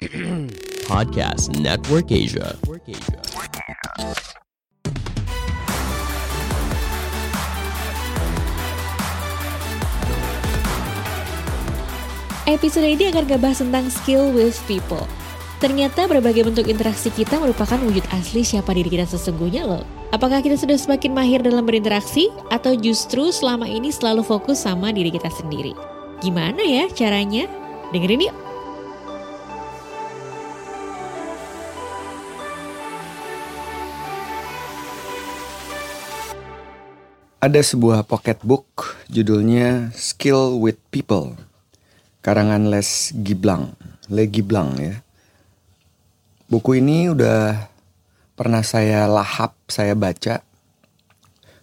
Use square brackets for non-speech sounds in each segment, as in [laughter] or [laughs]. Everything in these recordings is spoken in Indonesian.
[clears throat] Podcast Network Asia. Episode ini akan ngebahas tentang skill with people. Ternyata berbagai bentuk interaksi kita merupakan wujud asli siapa diri kita sesungguhnya loh. Apakah kita sudah semakin mahir dalam berinteraksi atau justru selama ini selalu fokus sama diri kita sendiri? Gimana ya caranya? Dengerin yuk. Ada sebuah pocketbook judulnya Skill with People. Karangan Les Giblang, Le Giblang ya. Buku ini udah pernah saya lahap, saya baca.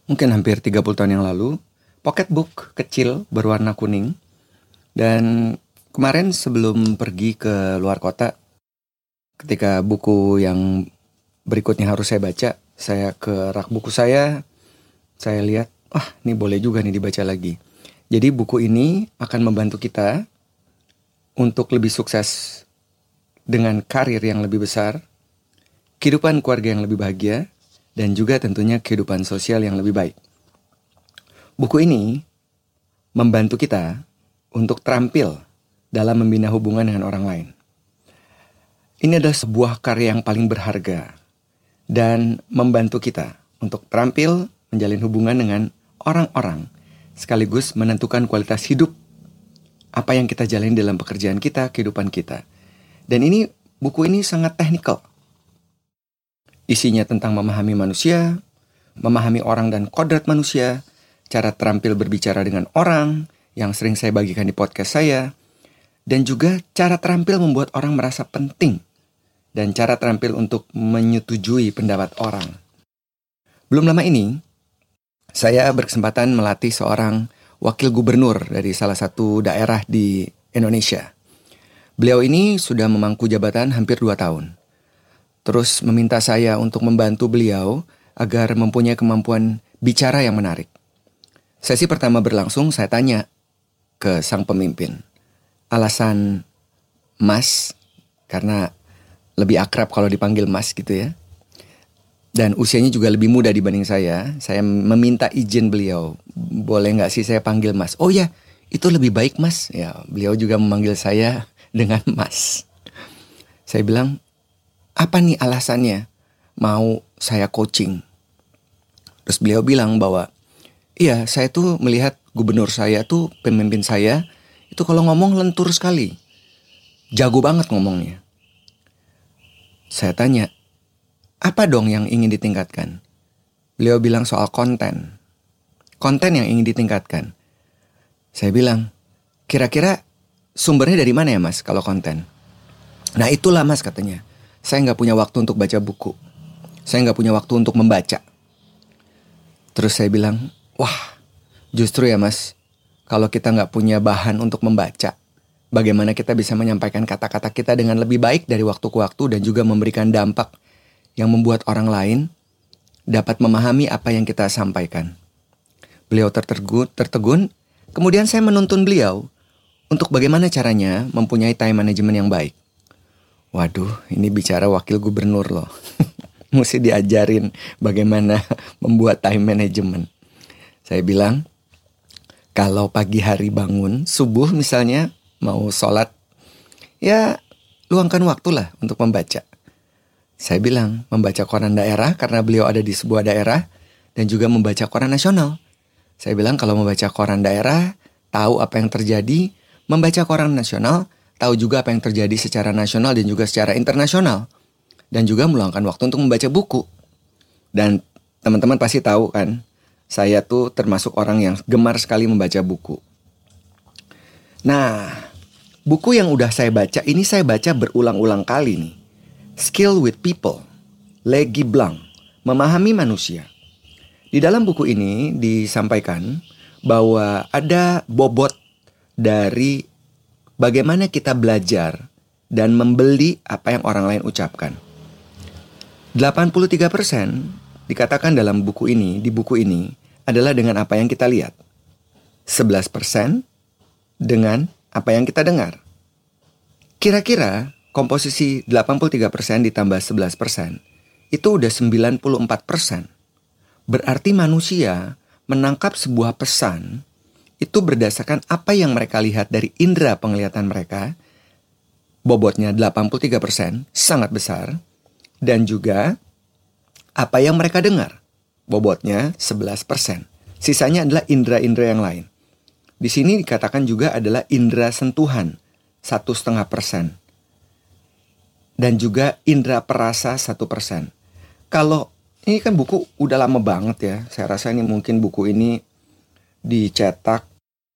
Mungkin hampir 30 tahun yang lalu. Pocketbook kecil berwarna kuning. Dan kemarin sebelum pergi ke luar kota, ketika buku yang berikutnya harus saya baca, saya ke rak buku saya, saya lihat, wah ini boleh juga nih dibaca lagi. Jadi buku ini akan membantu kita untuk lebih sukses dengan karir yang lebih besar, kehidupan keluarga yang lebih bahagia, dan juga tentunya kehidupan sosial yang lebih baik. Buku ini membantu kita untuk terampil dalam membina hubungan dengan orang lain. Ini adalah sebuah karya yang paling berharga dan membantu kita untuk terampil menjalin hubungan dengan orang-orang, sekaligus menentukan kualitas hidup apa yang kita jalani dalam pekerjaan kita, kehidupan kita. Dan ini buku ini sangat teknikal. Isinya tentang memahami manusia, memahami orang dan kodrat manusia, cara terampil berbicara dengan orang yang sering saya bagikan di podcast saya, dan juga cara terampil membuat orang merasa penting dan cara terampil untuk menyetujui pendapat orang. Belum lama ini, saya berkesempatan melatih seorang wakil gubernur dari salah satu daerah di Indonesia. Beliau ini sudah memangku jabatan hampir dua tahun. Terus meminta saya untuk membantu beliau agar mempunyai kemampuan bicara yang menarik. Sesi pertama berlangsung, saya tanya ke sang pemimpin. Alasan Mas, karena lebih akrab kalau dipanggil Mas gitu ya dan usianya juga lebih muda dibanding saya. Saya meminta izin beliau, boleh nggak sih saya panggil Mas? Oh ya, itu lebih baik Mas. Ya, beliau juga memanggil saya [laughs] dengan Mas. Saya bilang, apa nih alasannya mau saya coaching? Terus beliau bilang bahwa, iya saya tuh melihat gubernur saya tuh pemimpin saya itu kalau ngomong lentur sekali, jago banget ngomongnya. Saya tanya, apa dong yang ingin ditingkatkan? Beliau bilang soal konten. Konten yang ingin ditingkatkan. Saya bilang, kira-kira sumbernya dari mana ya mas kalau konten? Nah itulah mas katanya. Saya nggak punya waktu untuk baca buku. Saya nggak punya waktu untuk membaca. Terus saya bilang, wah justru ya mas, kalau kita nggak punya bahan untuk membaca, bagaimana kita bisa menyampaikan kata-kata kita dengan lebih baik dari waktu ke waktu dan juga memberikan dampak yang membuat orang lain dapat memahami apa yang kita sampaikan. Beliau tertegun, tertegun, kemudian saya menuntun beliau untuk bagaimana caranya mempunyai time management yang baik. Waduh, ini bicara wakil gubernur loh. [laughs] Mesti diajarin bagaimana [laughs] membuat time management. Saya bilang, kalau pagi hari bangun, subuh misalnya, mau sholat, ya luangkan waktu lah untuk membaca. Saya bilang membaca koran daerah karena beliau ada di sebuah daerah dan juga membaca koran nasional. Saya bilang kalau membaca koran daerah, tahu apa yang terjadi, membaca koran nasional, tahu juga apa yang terjadi secara nasional dan juga secara internasional. Dan juga meluangkan waktu untuk membaca buku. Dan teman-teman pasti tahu kan, saya tuh termasuk orang yang gemar sekali membaca buku. Nah, buku yang udah saya baca ini saya baca berulang-ulang kali nih. Skill with People, Legi Blanc, memahami manusia. Di dalam buku ini disampaikan bahwa ada bobot dari bagaimana kita belajar dan membeli apa yang orang lain ucapkan. 83% dikatakan dalam buku ini, di buku ini adalah dengan apa yang kita lihat. 11% dengan apa yang kita dengar. Kira-kira komposisi 83% ditambah 11%, itu udah 94%. Berarti manusia menangkap sebuah pesan itu berdasarkan apa yang mereka lihat dari indera penglihatan mereka, bobotnya 83%, sangat besar, dan juga apa yang mereka dengar, bobotnya 11%. Sisanya adalah indera-indera yang lain. Di sini dikatakan juga adalah indera sentuhan, satu setengah persen dan juga indera perasa satu persen. Kalau ini kan buku udah lama banget ya, saya rasa ini mungkin buku ini dicetak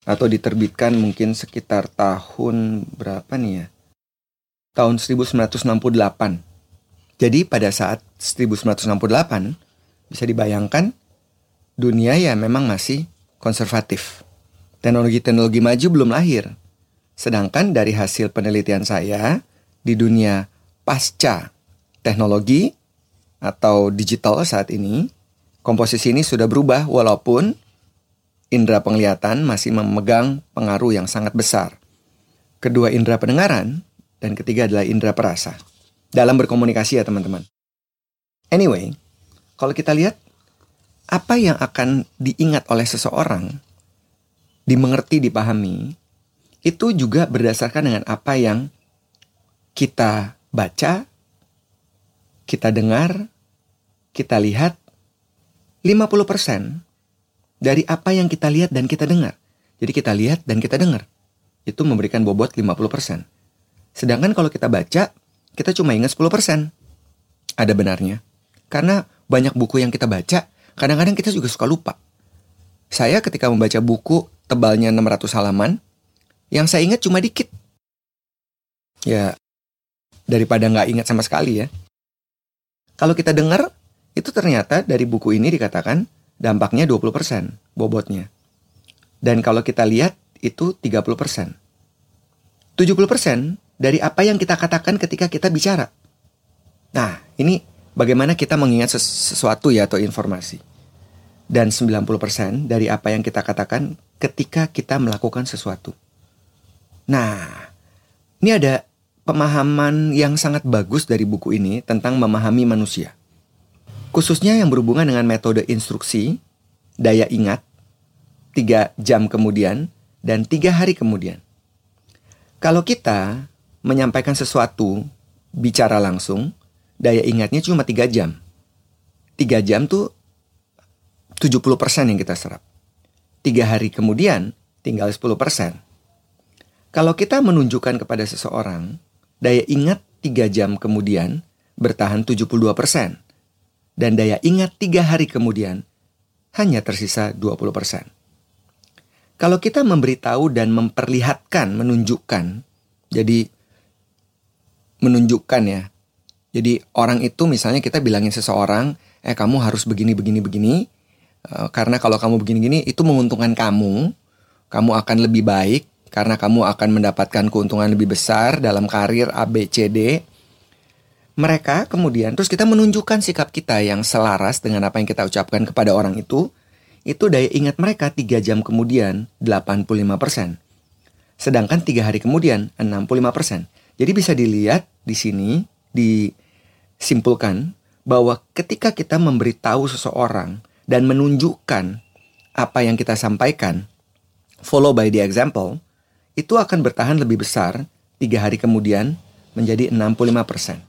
atau diterbitkan mungkin sekitar tahun berapa nih ya? Tahun 1968. Jadi pada saat 1968 bisa dibayangkan dunia ya memang masih konservatif. Teknologi-teknologi maju belum lahir. Sedangkan dari hasil penelitian saya di dunia pasca teknologi atau digital saat ini, komposisi ini sudah berubah walaupun indera penglihatan masih memegang pengaruh yang sangat besar. Kedua indera pendengaran dan ketiga adalah indera perasa. Dalam berkomunikasi ya teman-teman. Anyway, kalau kita lihat apa yang akan diingat oleh seseorang, dimengerti, dipahami, itu juga berdasarkan dengan apa yang kita baca, kita dengar, kita lihat 50% dari apa yang kita lihat dan kita dengar. Jadi kita lihat dan kita dengar. Itu memberikan bobot 50%. Sedangkan kalau kita baca, kita cuma ingat 10%. Ada benarnya. Karena banyak buku yang kita baca, kadang-kadang kita juga suka lupa. Saya ketika membaca buku tebalnya 600 halaman, yang saya ingat cuma dikit. Ya, daripada nggak ingat sama sekali ya. Kalau kita dengar, itu ternyata dari buku ini dikatakan dampaknya 20% bobotnya. Dan kalau kita lihat itu 30%. 70% dari apa yang kita katakan ketika kita bicara. Nah, ini bagaimana kita mengingat sesuatu ya atau informasi. Dan 90% dari apa yang kita katakan ketika kita melakukan sesuatu. Nah, ini ada pemahaman yang sangat bagus dari buku ini tentang memahami manusia. Khususnya yang berhubungan dengan metode instruksi, daya ingat, tiga jam kemudian, dan tiga hari kemudian. Kalau kita menyampaikan sesuatu, bicara langsung, daya ingatnya cuma tiga jam. Tiga jam tuh 70% yang kita serap. Tiga hari kemudian, tinggal 10%. Kalau kita menunjukkan kepada seseorang, daya ingat 3 jam kemudian bertahan 72%. Dan daya ingat 3 hari kemudian hanya tersisa 20%. Kalau kita memberitahu dan memperlihatkan, menunjukkan, jadi menunjukkan ya. Jadi orang itu misalnya kita bilangin seseorang, eh kamu harus begini, begini, begini. Eh, karena kalau kamu begini-gini itu menguntungkan kamu, kamu akan lebih baik karena kamu akan mendapatkan keuntungan lebih besar dalam karir A, B, C, D. Mereka kemudian, terus kita menunjukkan sikap kita yang selaras dengan apa yang kita ucapkan kepada orang itu, itu daya ingat mereka 3 jam kemudian 85%. Sedangkan 3 hari kemudian 65%. Jadi bisa dilihat di sini, disimpulkan bahwa ketika kita memberitahu seseorang dan menunjukkan apa yang kita sampaikan, follow by the example, itu akan bertahan lebih besar tiga hari kemudian menjadi 65%.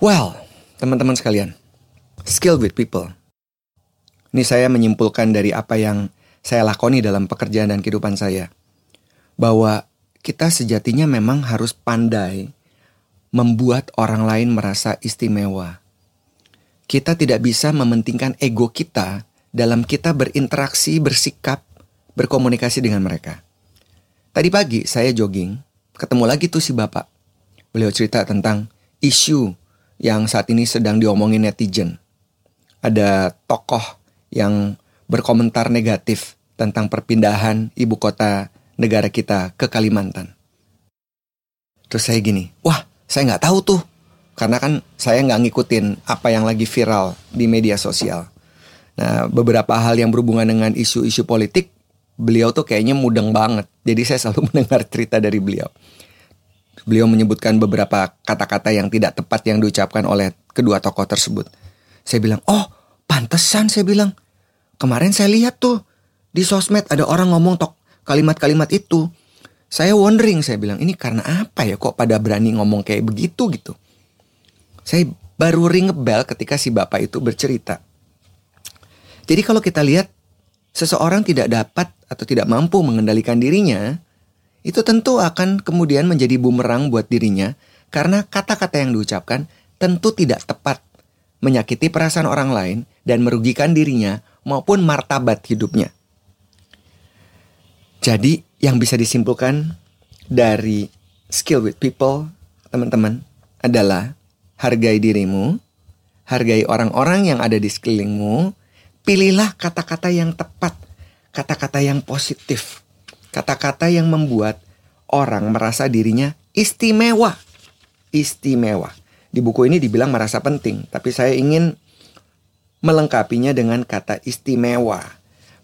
Well, teman-teman sekalian, skill with people. Ini saya menyimpulkan dari apa yang saya lakoni dalam pekerjaan dan kehidupan saya. Bahwa kita sejatinya memang harus pandai membuat orang lain merasa istimewa. Kita tidak bisa mementingkan ego kita dalam kita berinteraksi, bersikap, berkomunikasi dengan mereka. Tadi pagi saya jogging, ketemu lagi tuh si bapak. Beliau cerita tentang isu yang saat ini sedang diomongin netizen. Ada tokoh yang berkomentar negatif tentang perpindahan ibu kota negara kita ke Kalimantan. Terus saya gini, wah saya nggak tahu tuh. Karena kan saya nggak ngikutin apa yang lagi viral di media sosial. Nah, beberapa hal yang berhubungan dengan isu-isu politik beliau tuh kayaknya mudeng banget. Jadi saya selalu [laughs] mendengar cerita dari beliau. Beliau menyebutkan beberapa kata-kata yang tidak tepat yang diucapkan oleh kedua tokoh tersebut. Saya bilang, oh pantesan saya bilang. Kemarin saya lihat tuh di sosmed ada orang ngomong tok kalimat-kalimat itu. Saya wondering, saya bilang, ini karena apa ya kok pada berani ngomong kayak begitu gitu. Saya baru ring bell ketika si bapak itu bercerita. Jadi kalau kita lihat seseorang tidak dapat atau tidak mampu mengendalikan dirinya, itu tentu akan kemudian menjadi bumerang buat dirinya karena kata-kata yang diucapkan tentu tidak tepat, menyakiti perasaan orang lain dan merugikan dirinya maupun martabat hidupnya. Jadi, yang bisa disimpulkan dari skill with people, teman-teman, adalah hargai dirimu, hargai orang-orang yang ada di sekelilingmu, pilihlah kata-kata yang tepat, kata-kata yang positif, kata-kata yang membuat orang merasa dirinya istimewa. Istimewa. Di buku ini dibilang merasa penting, tapi saya ingin melengkapinya dengan kata istimewa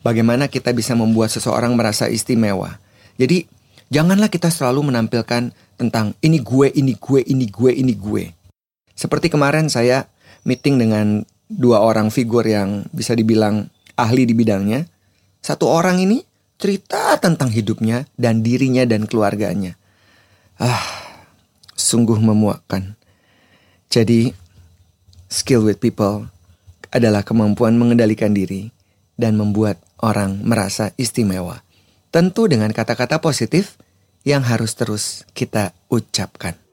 bagaimana kita bisa membuat seseorang merasa istimewa. Jadi, janganlah kita selalu menampilkan tentang ini gue, ini gue, ini gue, ini gue. Seperti kemarin saya meeting dengan dua orang figur yang bisa dibilang ahli di bidangnya. Satu orang ini cerita tentang hidupnya dan dirinya dan keluarganya. Ah, sungguh memuakkan. Jadi, skill with people adalah kemampuan mengendalikan diri dan membuat orang merasa istimewa. Tentu dengan kata-kata positif yang harus terus kita ucapkan.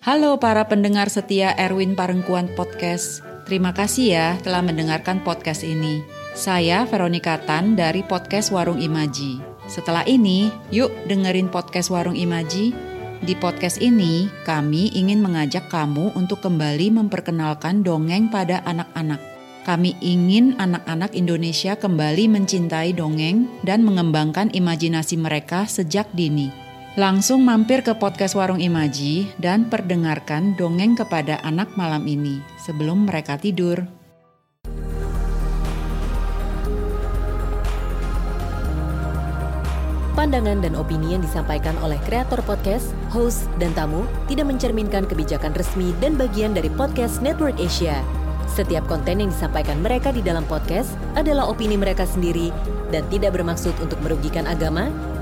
Halo para pendengar setia Erwin Parengkuan Podcast. Terima kasih ya telah mendengarkan podcast ini. Saya Veronica Tan dari podcast Warung Imaji. Setelah ini, yuk dengerin podcast Warung Imaji. Di podcast ini, kami ingin mengajak kamu untuk kembali memperkenalkan dongeng pada anak-anak. Kami ingin anak-anak Indonesia kembali mencintai dongeng dan mengembangkan imajinasi mereka sejak dini. Langsung mampir ke podcast Warung Imaji dan perdengarkan dongeng kepada anak malam ini sebelum mereka tidur. Pandangan dan opini yang disampaikan oleh kreator podcast, host, dan tamu tidak mencerminkan kebijakan resmi dan bagian dari podcast Network Asia. Setiap konten yang disampaikan mereka di dalam podcast adalah opini mereka sendiri dan tidak bermaksud untuk merugikan agama,